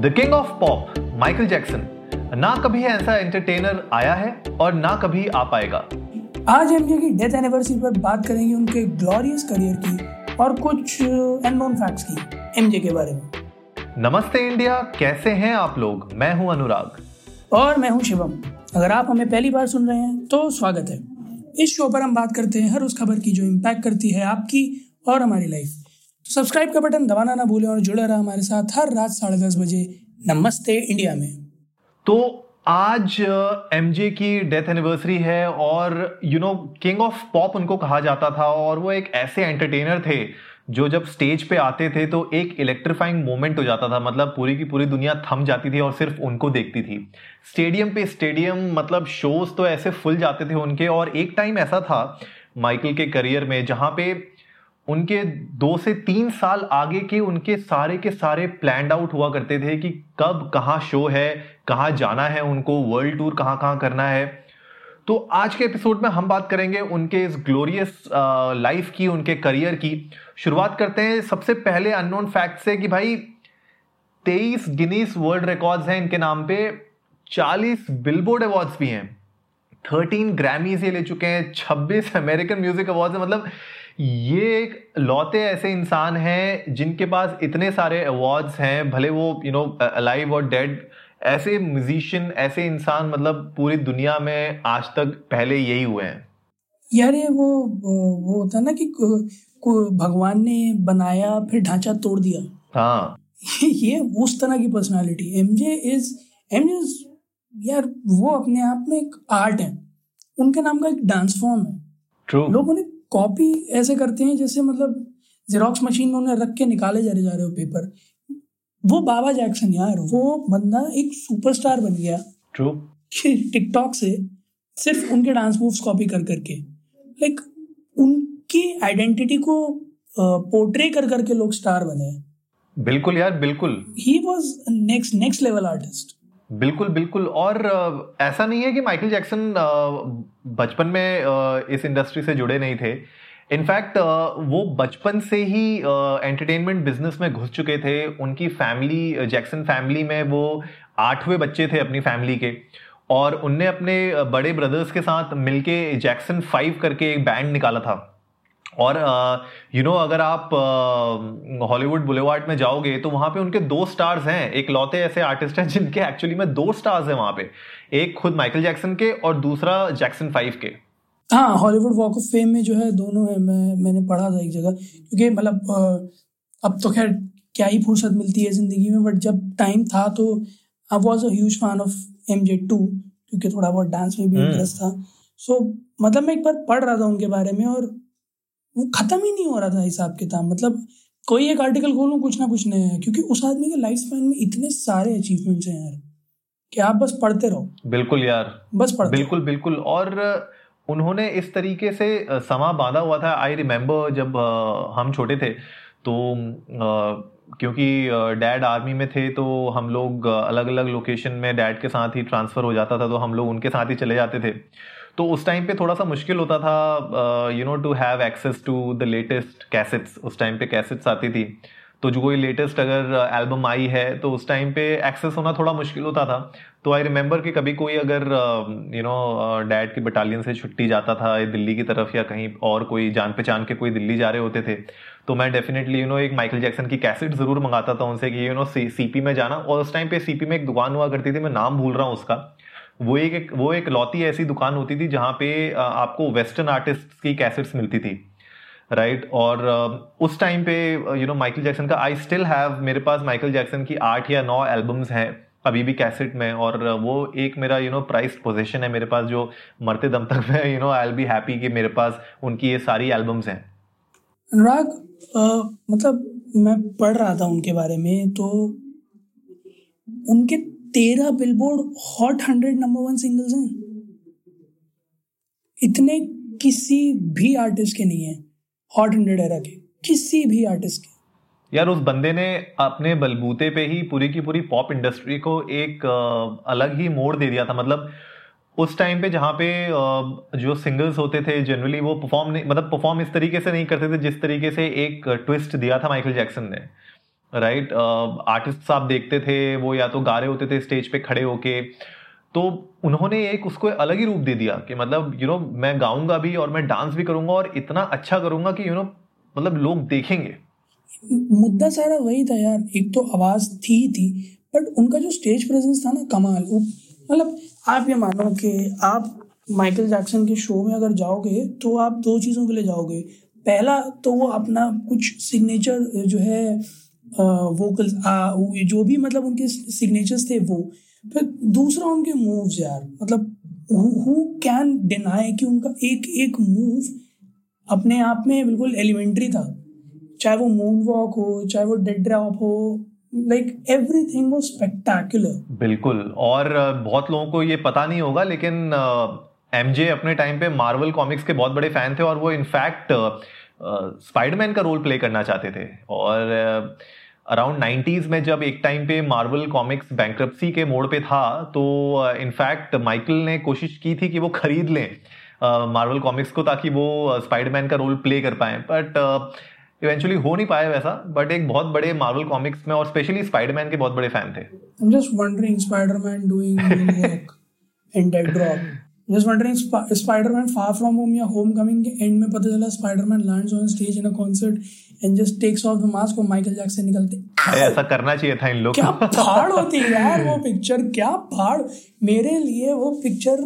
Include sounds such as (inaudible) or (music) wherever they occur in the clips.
The king of pop Michael Jackson ना कभी ऐसा एंटरटेनर आया है और ना कभी आ पाएगा। आज एमजे की डेथ एनिवर्सरी पर बात करेंगे उनके ग्लोरियस करियर की और कुछ अननोन फैक्ट्स की एमजे के बारे में। नमस्ते इंडिया कैसे हैं आप लोग? मैं हूँ अनुराग। और मैं हूँ शिवम। अगर आप हमें पहली बार सुन रहे हैं तो स्वागत है। इस शो पर हम बात करते हैं हर उस खबर की जो इम्पैक्ट करती है आपकी और हमारी लाइफ तो सब्सक्राइब का बटन दबाना ना भूलें और जुड़े रहा हमारे साथ हर रात साढ़े दस बजे नमस्ते इंडिया में। तो आज एम uh, की डेथ एनिवर्सरी है और you know king of pop उनको कहा जाता था और वो एक ऐसे एंटरटेनर थे जो जब स्टेज पे आते थे तो एक इलेक्ट्रीफाइंग मोमेंट हो जाता था मतलब पूरी की पूरी दुनिया थम जाती थी और सिर्फ़ उनको देखती थी। स्टेडियम पे स्टेडियम मतलब शोज़ तो ऐसे फुल जाते थे उनके और एक टाइम ऐसा था माइकल के करियर में जहाँ पे उनके दो से तीन साल आगे के उनके सारे के सारे प्लान आउट हुआ करते थे कि कब कहाँ शो है, कहाँ जाना है उनको वर्ल्ड टूर कहाँ कहाँ करना है। तो आज के एपिसोड में हम बात करेंगे उनके इस ग्लोरियस लाइफ की, उनके करियर की। शुरुआत करते हैं सबसे पहले अननोन फैक्ट से कि भाई, तेईस गिनीस वर्ल्ड रिकॉर्ड्स हैं इनके नाम पे, चालीस बिलबोर्ड अवार्ड्स भी हैं। थर्टीन ग्रैमीज ये ले चुके हैं, छब्बीस अमेरिकन म्यूज़िक अवार्ड्स मतलब ये एक लौते ऐसे इंसान हैं जिनके पास इतने सारे अवार्ड्स हैं भले वो यू नो अलाइव और डेड ऐसे म्यूजिशियन ऐसे इंसान मतलब पूरी दुनिया में आज तक पहले यही हुए हैं। यार ये वो वो होता है ना कि को भगवान ने बनाया फिर ढांचा तोड़ दिया। हाँ। (laughs) ये उस तरह की पर्सनालिटी एमजे इज़ एमजे यार वो अपने आप में एक आर्ट है। उनके नाम का एक डांस फॉर्म है। ट्रू लोग उन्हें कॉपी ऐसे करते हैं जैसे मतलब जेरोक्स मशीन में उन्हें रख के निकाले जा रहे जा रहे हो पेपर वो बाबा जैक्सन यार वो बंदा एक सुपरस्टार बन गया। ट्रू टिकटॉक से सिर्फ़ उनके डांस मूव्स कॉपी कर करके। लाइक उनकी आइडेंटिटी को पोर्ट्रे कर करके लोग स्टार बने। बिल्कुल यार बिल्कुल। He was next next level artist बिल्कुल बिल्कुल। और ऐसा नहीं है कि माइकल जैक्सन बचपन में इस इंडस्ट्री से जुड़े नहीं थे। इनफैक्ट वो बचपन से ही एंटरटेनमेंट बिज़नेस में घुस चुके थे। उनकी फैमिली जैक्सन फैमिली में वो आठवें बच्चे थे अपनी फैमिली के। और उनने अपने बड़े ब्रदर्स के साथ मिलके जैक्सन फाइव करके एक बैंड निकाला था। और यू नो you know, अगर आप हॉलीवुड बुलेवार्ड में जाओगे तो वहाँ पे उनके दो स्टार्स हैं। एक लौते ऐसे आर्टिस्ट हैं जिनके एक्चुअली में दो स्टार्स हैं वहाँ पे। एक खुद माइकल जैक्सन के और दूसरा जैक्सन फाइव के। हाँ हॉलीवुड वॉक ऑफ़ फेम में जो है दोनों है। मैं मैंने पढ़ा था एक जगह। क्योंकि मतलब अब तो खैर क्या ही फुर्सत मिलती है ज़िंदगी में बट जब टाइम था तो I was a huge fan of M J too क्योंकि थोड़ा बहुत डांस में भी इंटरेस्ट हम्म। था। सो so, मतलब मैं एक बार पढ़ रहा था उनके बारे में और वो खत्म ही नहीं हो रहा था हिसाब किताब। मतलब कोई एक आर्टिकल खोलूं कुछ ना कुछ नया है क्योंकि उस आदमी के लाइफ स्पैन में इतने सारे अचीवमेंट्स हैं यार कि आप बस पढ़ते रहो। बिल्कुल यार। बस पढ़ते बिल्कुल बिल्कुल। और उन्होंने इस तरीके से समा बांधा हुआ था। आई रिमेम्बर जब हम छोटे थे तो क्योंकि डैड आर्मी में थे तो हम लोग अलग अलग लोकेशन में डैड के साथ ही ट्रांसफ़र हो जाता था तो हम लोग उनके साथ ही चले जाते थे। तो उस टाइम पे थोड़ा सा मुश्किल होता था you know to have access to the latest cassettes उस टाइम पे कैसेट्स आती थी। तो जो कोई लेटेस्ट अगर एल्बम आई है तो उस टाइम पे एक्सेस होना थोड़ा मुश्किल होता था। तो आई रिमेंबर कि कभी कोई अगर यू नो डैड की बटालियन से छुट्टी जाता था दिल्ली की तरफ़ या कहीं और कोई जान पहचान के कोई दिल्ली जा रहे होते थे तो मैं डेफिनेटली यू नो एक माइकल जैक्सन की कैसेट ज़रूर मंगाता था उनसे कि यू नो सीपी में जाना। और उस टाइम पे सीपी में एक दुकान हुआ करती थी, मैं नाम भूल रहा हूँ उसका। वो एक वो एक लौती ऐसी दुकान होती थी जहाँ पे आपको वेस्टर्न आर्टिस्ट की कैसेट्स मिलती थी राइट right? और उस टाइम पे यू नो माइकल जैक्सन का आई स्टिल हैव मेरे पास माइकल जैक्सन की आठ या नौ एल्बम्स हैं, अभी भी कैसेट में, और वो एक मेरा यू नो प्राइस पोजीशन है मेरे पास जो मरते दम तक मैं you know I'll be happy कि मेरे पास उनकी ये सारी एल्बम्स हैं अनुराग मतलब मैं पढ़ रहा था उनके बारे में तो उनके तेरह Billboard Hot hundred number one singles हैं। इतने किसी भी आर्टिस्ट के नहीं है हॉट हंड्रेड एरा के, किसी भी आर्टिस्ट के। यार, उस बंदे ने अपने बलबूते पे ही पूरी की पूरी पॉप इंडस्ट्री को एक अलग ही मोड़ दे दिया था। मतलब उस टाइम पे जहाँ पे जो सिंगल्स होते थे जनरली वो परफॉर्म नहीं मतलब परफॉर्म इस तरीके से नहीं करते थे जिस तरीके से एक ट्विस्ट दिया था माइकल जैक्सन ने। राइट आर्टिस्ट आप देखते थे वो या तो गा रहे होते थे स्टेज पे खड़े होके तो उन्होंने एक उसको अलग ही रूप दे दिया कि मतलब यू you नो know, मैं गाऊँगा भी और मैं डांस भी करूँगा और इतना अच्छा करूँगा कि यू you नो know, मतलब लोग देखेंगे। मुद्दा सारा वही था यार एक तो आवाज़ थी थी बट उनका जो स्टेज प्रेजेंस था ना कमाल। मतलब आप ये मानो कि आप माइकल जैक्सन के शो में अगर जाओगे तो आप दो चीज़ों के लिए जाओगे। पहला तो वो अपना कुछ सिग्नेचर जो है वोकल्स जो भी मतलब उनके सिग्नेचर्स थे वो। फिर दूसरा उनके मूव्स यार मतलब हु कैन डिनाई कि उनका एक एक मूव अपने आप में बिल्कुल एलिमेंट्री था। चाहे वो मून वॉक हो चाहे वो डेड ड्रॉप हो लाइक एवरीथिंग वाज स्पेक्टेकुलर बिल्कुल और बहुत लोगों को ये पता नहीं होगा लेकिन एमजे uh, अपने टाइम पे मार्वल कॉमिक्स के बहुत बड़े फ़ैन थे और वो इनफैक्ट स्पाइडरमैन का रोल प्ले करना चाहते थे। और अराउंड uh, नाइन्टीज में जब एक टाइम पे मार्वल कॉमिक्स बैंक्रप्सी के मोड़ पे था तो इनफैक्ट uh, माइकल ने कोशिश की थी कि वो खरीद लें मार्वल uh, कॉमिक्स को ताकि वो स्पाइडरमैन का रोल प्ले कर पाए बट इवेंचुअली हो नहीं पाया वैसा बट एक बहुत बड़े मार्वल कॉमिक्स में और स्पेशली स्पाइडरमैन के बहुत बड़े फ़ैन थे I'm just wondering Spider-Man doing work in Dead Drop. Just wondering Sp- Spider-Man Far From Home या Homecoming के एंड में पता चला Spider-Man lands on stage in a concert and just takes off the mask और Michael Jackson निकलते ऐसा करना चाहिए था इन लोग क्या फाड़ होती है यार वो पिक्चर क्या फाड़ मेरे लिए वो पिक्चर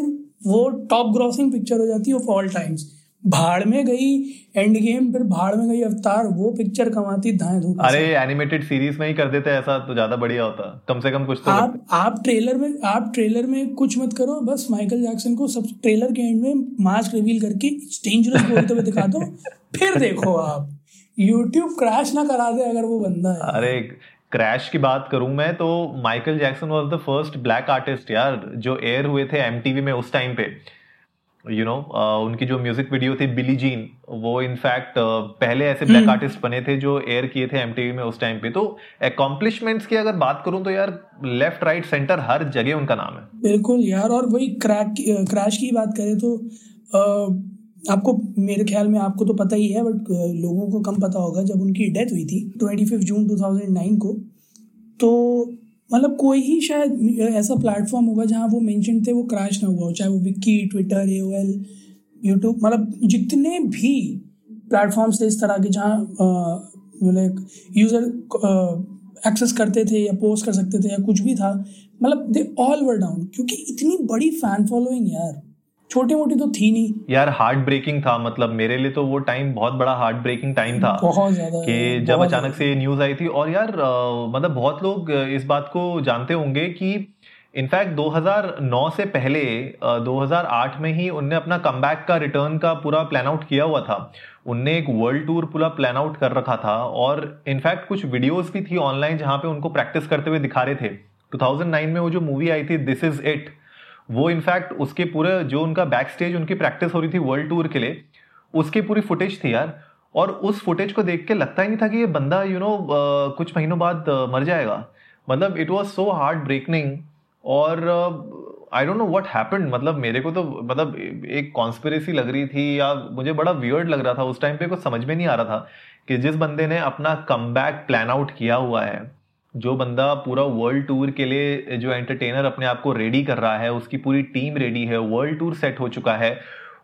वो टॉप ग्रॉसिंग पिक्चर हो जाती है ऑफ़ ऑल टाइम्स भाड़ में गई एंड गेम फिर भाड़ में गई अवतार वो पिक्चर कमाती धाए धूप अरे एनिमेटेड सीरीज़ में ही कर देते ऐसा तो ज़्यादा बढ़िया होता। कम से कम कुछ तो आप आप ट्रेलर में आप ट्रेलर में कुछ मत करो बस माइकल जैक्सन को सब ट्रेलर के एंड में मास्क रिवील करके डेंजरस बोलते हुए दिखा दो (laughs) फिर देखो आप। यूट्यूब क्रैश ना करा दे अगर वो बंदा है। अरे क्रैश की बात करूँ मैं तो Michael Jackson was the first black artist यार जो एयर हुए थे एमटीवी में उस टाइम पे। यू नो uh, उनकी जो म्यूज़िक वीडियो थी बिली जीन वो इनफैक्ट uh, पहले ऐसे ब्लैक आर्टिस्ट हम्म। बने थे जो एयर किए थे एमटीवी में उस टाइम पे तो अकॉम्प्लिशमेंट्स की अगर बात करूँ तो यार लेफ़्ट राइट सेंटर हर जगह उनका नाम है बिल्कुल यार और वही क्रैक क्रैश की बात करें तो uh, आपको मेरे ख्याल में आपको तो पता ही है बट लोगों को कम पता होगा जब उनकी डेथ हुई थी ट्वेंटी फिफ्थ जून टू को तो मतलब कोई ही शायद ऐसा प्लेटफॉर्म होगा जहाँ वो मैंशन थे, वो क्रैश ना हुआ हो, चाहे वो विक्की ट्विटर ए एल यूट्यूब मतलब जितने भी प्लेटफॉर्म्स थे इस तरह के जहाँ लाइक यूज़र एक्सेस करते थे या पोस्ट कर सकते थे या कुछ भी था मतलब दे ऑल वर डाउन क्योंकि इतनी बड़ी फ़ैन फॉलोइंग यार। छोटी मोटी तो थी नहीं। यार हार्ट ब्रेकिंग था मतलब मेरे लिए तो वो टाइम बहुत बड़ा हार्ट ब्रेकिंग टाइम था बहुत ज़्यादा कि जब अचानक से न्यूज़ आई थी और यार मतलब बहुत लोग इस बात को जानते होंगे कि इनफैक्ट 2009 से पहले 2008 में ही उनने अपना कम का रिटर्न का पूरा प्लान आउट किया हुआ था। उनने एक वर्ल्ड टूर पूरा प्लान आउट कर रखा था और इनफैक्ट कुछ वीडियोस भी थी ऑनलाइन जहाँ पे उनको प्रैक्टिस करते हुए दिखा रहे थे। 2009 में वो जो मूवी आई थी दिस इज़ इट वो इनफैक्ट उसके पूरे जो उनका बैक स्टेज उनकी प्रैक्टिस हो रही थी वर्ल्ड टूर के लिए उसकी पूरी फुटेज थी यार। और उस फुटेज को देख के लगता ही नहीं था कि ये बंदा यू you नो know, कुछ महीनों बाद मर जाएगा। मतलब it was so heartbreaking और I don't know what happened मतलब मेरे को तो मतलब एक कॉन्स्परेसी लग रही थी या मुझे बड़ा वियर्ड लग रहा था। उस टाइम पे कुछ समझ में नहीं आ रहा था कि जिस बंदे ने अपना कम प्लान आउट किया हुआ है जो बंदा पूरा वर्ल्ड टूर के लिए जो एंटरटेनर अपने आप को रेडी कर रहा है उसकी पूरी टीम रेडी है वर्ल्ड टूर सेट हो चुका है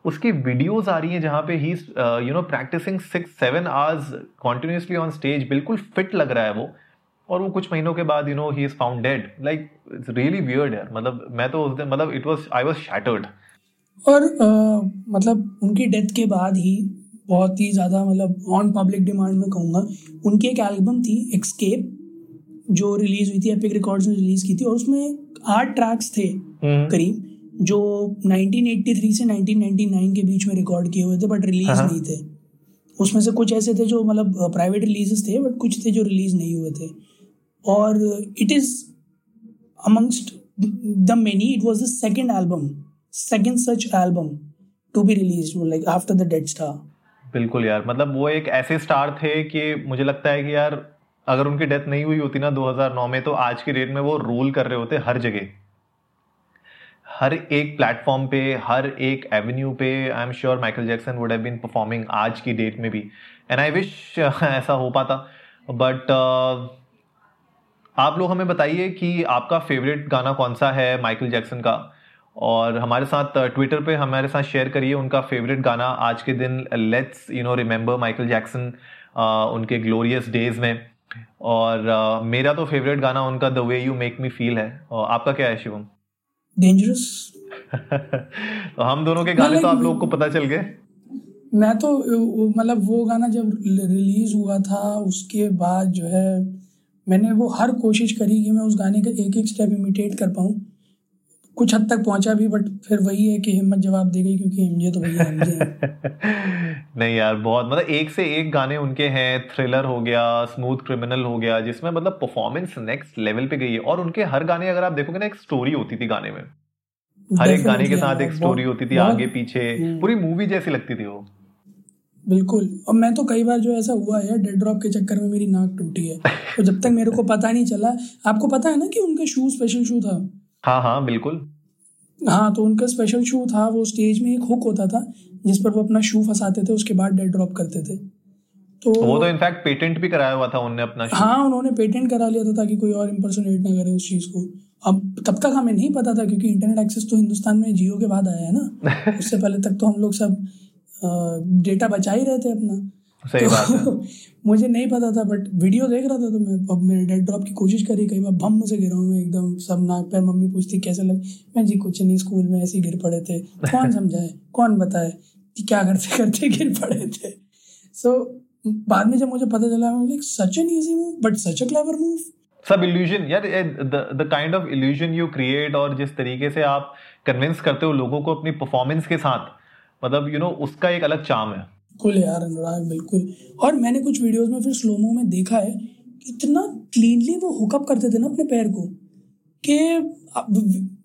उसकी वीडियोस आ रही हैं जहाँ पे ही you know practicing six seven hours continuously on stage बिल्कुल फिट लग रहा है वो और वो कुछ महीनों के बाद you know he is found dead like it's really weird यार मतलब मैं तो उस दिन मतलब it was I was shattered और uh, मतलब उनकी डेथ के बाद ही बहुत ही ज़्यादा मतलब ऑन पब्लिक डिमांड में कहूँगा उनकी एक एल्बम थी एक्सकेप जो रिलीज़ हुई थी एपिक रिकॉर्ड्स ने रिलीज़ की थी और उसमें आठ ट्रैक्स थे हम्म। करीब जो 1983 से 1999 के बीच में रिकॉर्ड किए हुए थे बट रिलीज़ हाँ। नहीं थे उसमें से कुछ ऐसे थे जो मतलब प्राइवेट रिलीजेस थे बट कुछ थे जो रिलीज़ नहीं हुए थे और it is amongst the many it was the second album second such album to be release like after the dead star बिल्कुल यार मतलब वो एक ऐसे स्टार थे कि मुझे लगता है कि यार अगर उनकी डेथ नहीं हुई होती ना 2009 में तो आज की डेट में वो रूल कर रहे होते हर जगह। हर एक प्लेटफॉर्म पे, हर एक एवेन्यू पे, I am sure Michael Jackson would have been performing आज की डेट में भी। एंड आई विश ऐसा हो पाता। बट आप लोग हमें बताइए कि आपका फेवरेट गाना कौन सा है माइकल जैक्सन का? और हमारे साथ ट्विटर पे हमारे साथ शेयर करिए उनका फेवरेट गाना आज के दिन। Let's you know remember Michael Jackson उनके ग्लोरियस डेज़ में। और uh, मेरा तो फेवरेट गाना उनका the way you make me feel है। और आपका क्या है शिवम? डेंजरस (laughs) तो हम दोनों के गाने तो आप लोगों को पता चल गए। मैं तो मतलब वो गाना जब रिलीज़ हुआ था उसके बाद जो है मैंने वो हर कोशिश करी कि मैं उस गाने का एक एक स्टेप इमिटेट कर पाऊँ। कुछ हद तक पहुँचा भी बट फिर वही है कि हिम्मत जवाब दे गई क्योंकि एमजे तो भैया एमजे (laughs) नहीं यार बहुत मतलब एक से एक गाने उनके हैं थ्रिलर हो गया स्मूथ क्रिमिनल हो गया जिसमें मतलब परफॉर्मेंस नेक्स्ट लेवल पे गई है। और उनके हर गाने अगर आप देखोगे ना एक स्टोरी होती थी गाने में। हर एक गाने के साथ एक स्टोरी होती थी आगे पीछे हम्म। पूरी मूवी जैसी लगती थी वो। बिल्कुल। और मैं तो कई बार जो ऐसा हुआ है डेड ड्रॉप के चक्कर में मेरी नाक टूटी है। (laughs) तो जब तक मेरे को पता नहीं चला आपको पता है ना कि उनका शू स्पेशल शू था? हाँ हाँ बिल्कुल। हाँ तो उनका स्पेशल शू था वो स्टेज में एक हुक होता था जिस पर वो अपना शू फंसाते थे उसके बाद डेड ड्रॉप करते थे। तो वो तो इनफैक्ट पेटेंट भी कराया हुआ था उन्होंने अपना हाँ उन्होंने पेटेंट करा लिया था ताकि कोई और इम्पर्सोनेट ना करे उस चीज़ को। अब तब तक हमें नहीं पता था क्योंकि इंटरनेट एक्सेस तो हिंदुस्तान में जियो के बाद आया है ना। (laughs) उससे पहले तक तो हम लोग सब डेटा बचा ही रहे थे अपना। सही तो, बात है। (laughs) मुझे नहीं पता था बट वीडियो देख रहा था तो मैं अब मेरे डेड ड्रॉप की कोशिश करी कई बार भम से गिरा हूँ मैं एकदम सब नाक पैर मम्मी पूछती कैसे लगे मैं जी कुछ नहीं स्कूल में ऐसे गिर पड़े थे। कौन (laughs) समझाए? कौन बताए कि क्या करते करते गिर पड़े थे? सो so, बाद में जब मुझे पता चला मैं like such an easy move but such a clever move सब इल्यूजन यार the kind of illusion you create और जिस तरीके से आप कन्विंस करते हो लोगों को अपनी परफॉर्मेंस के साथ मतलब यू you नो know, उसका एक अलग चाम है। बिल्कुल यार अनुराग बिल्कुल। और मैंने कुछ वीडियोस में फिर स्लोमो में देखा है इतना क्लीनली वो हुकअप करते थे ना अपने पैर को कि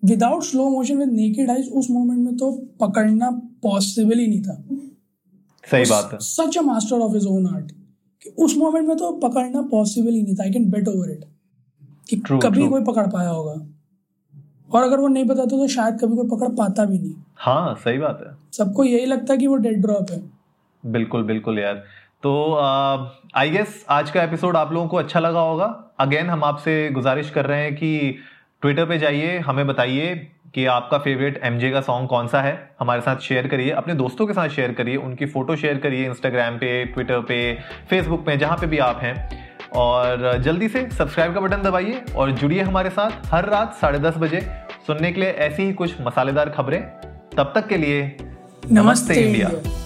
without slow motion with naked eyes उस मोमेंट में तो पकड़ना पॉसिबल ही नहीं था। सही बात है। Such a master of his own art कि उस मोमेंट में तो पकड़ना पॉसिबल ही नहीं था। I can bet over it कि true, कभी true. कोई पकड़ पाया होगा। और अगर वो नहीं बताता तो शायद कभी कोई पकड़ पाता भी नहीं। हाँ सही बात है। सबको यही लगता है कि वो डेड ड्रॉप है। बिल्कुल बिल्कुल यार। तो आई गेस आज का एपिसोड आप लोगों को अच्छा लगा होगा। अगेन हम आपसे गुजारिश कर रहे हैं कि ट्विटर पे जाइए हमें बताइए कि आपका फेवरेट एमजे का सॉन्ग कौन सा है। हमारे साथ शेयर करिए अपने दोस्तों के साथ शेयर करिए उनकी फ़ोटो शेयर करिए इंस्टाग्राम पे ट्विटर पे फेसबुक पे जहाँ पे भी आप हैं। और जल्दी से सब्सक्राइब का बटन दबाइए और जुड़िए हमारे साथ हर रात साढ़े दस बजे सुनने के लिए ऐसी ही कुछ मसालेदार खबरें। तब तक के लिए नमस्ते, नमस्ते इंडिया, इंडिया।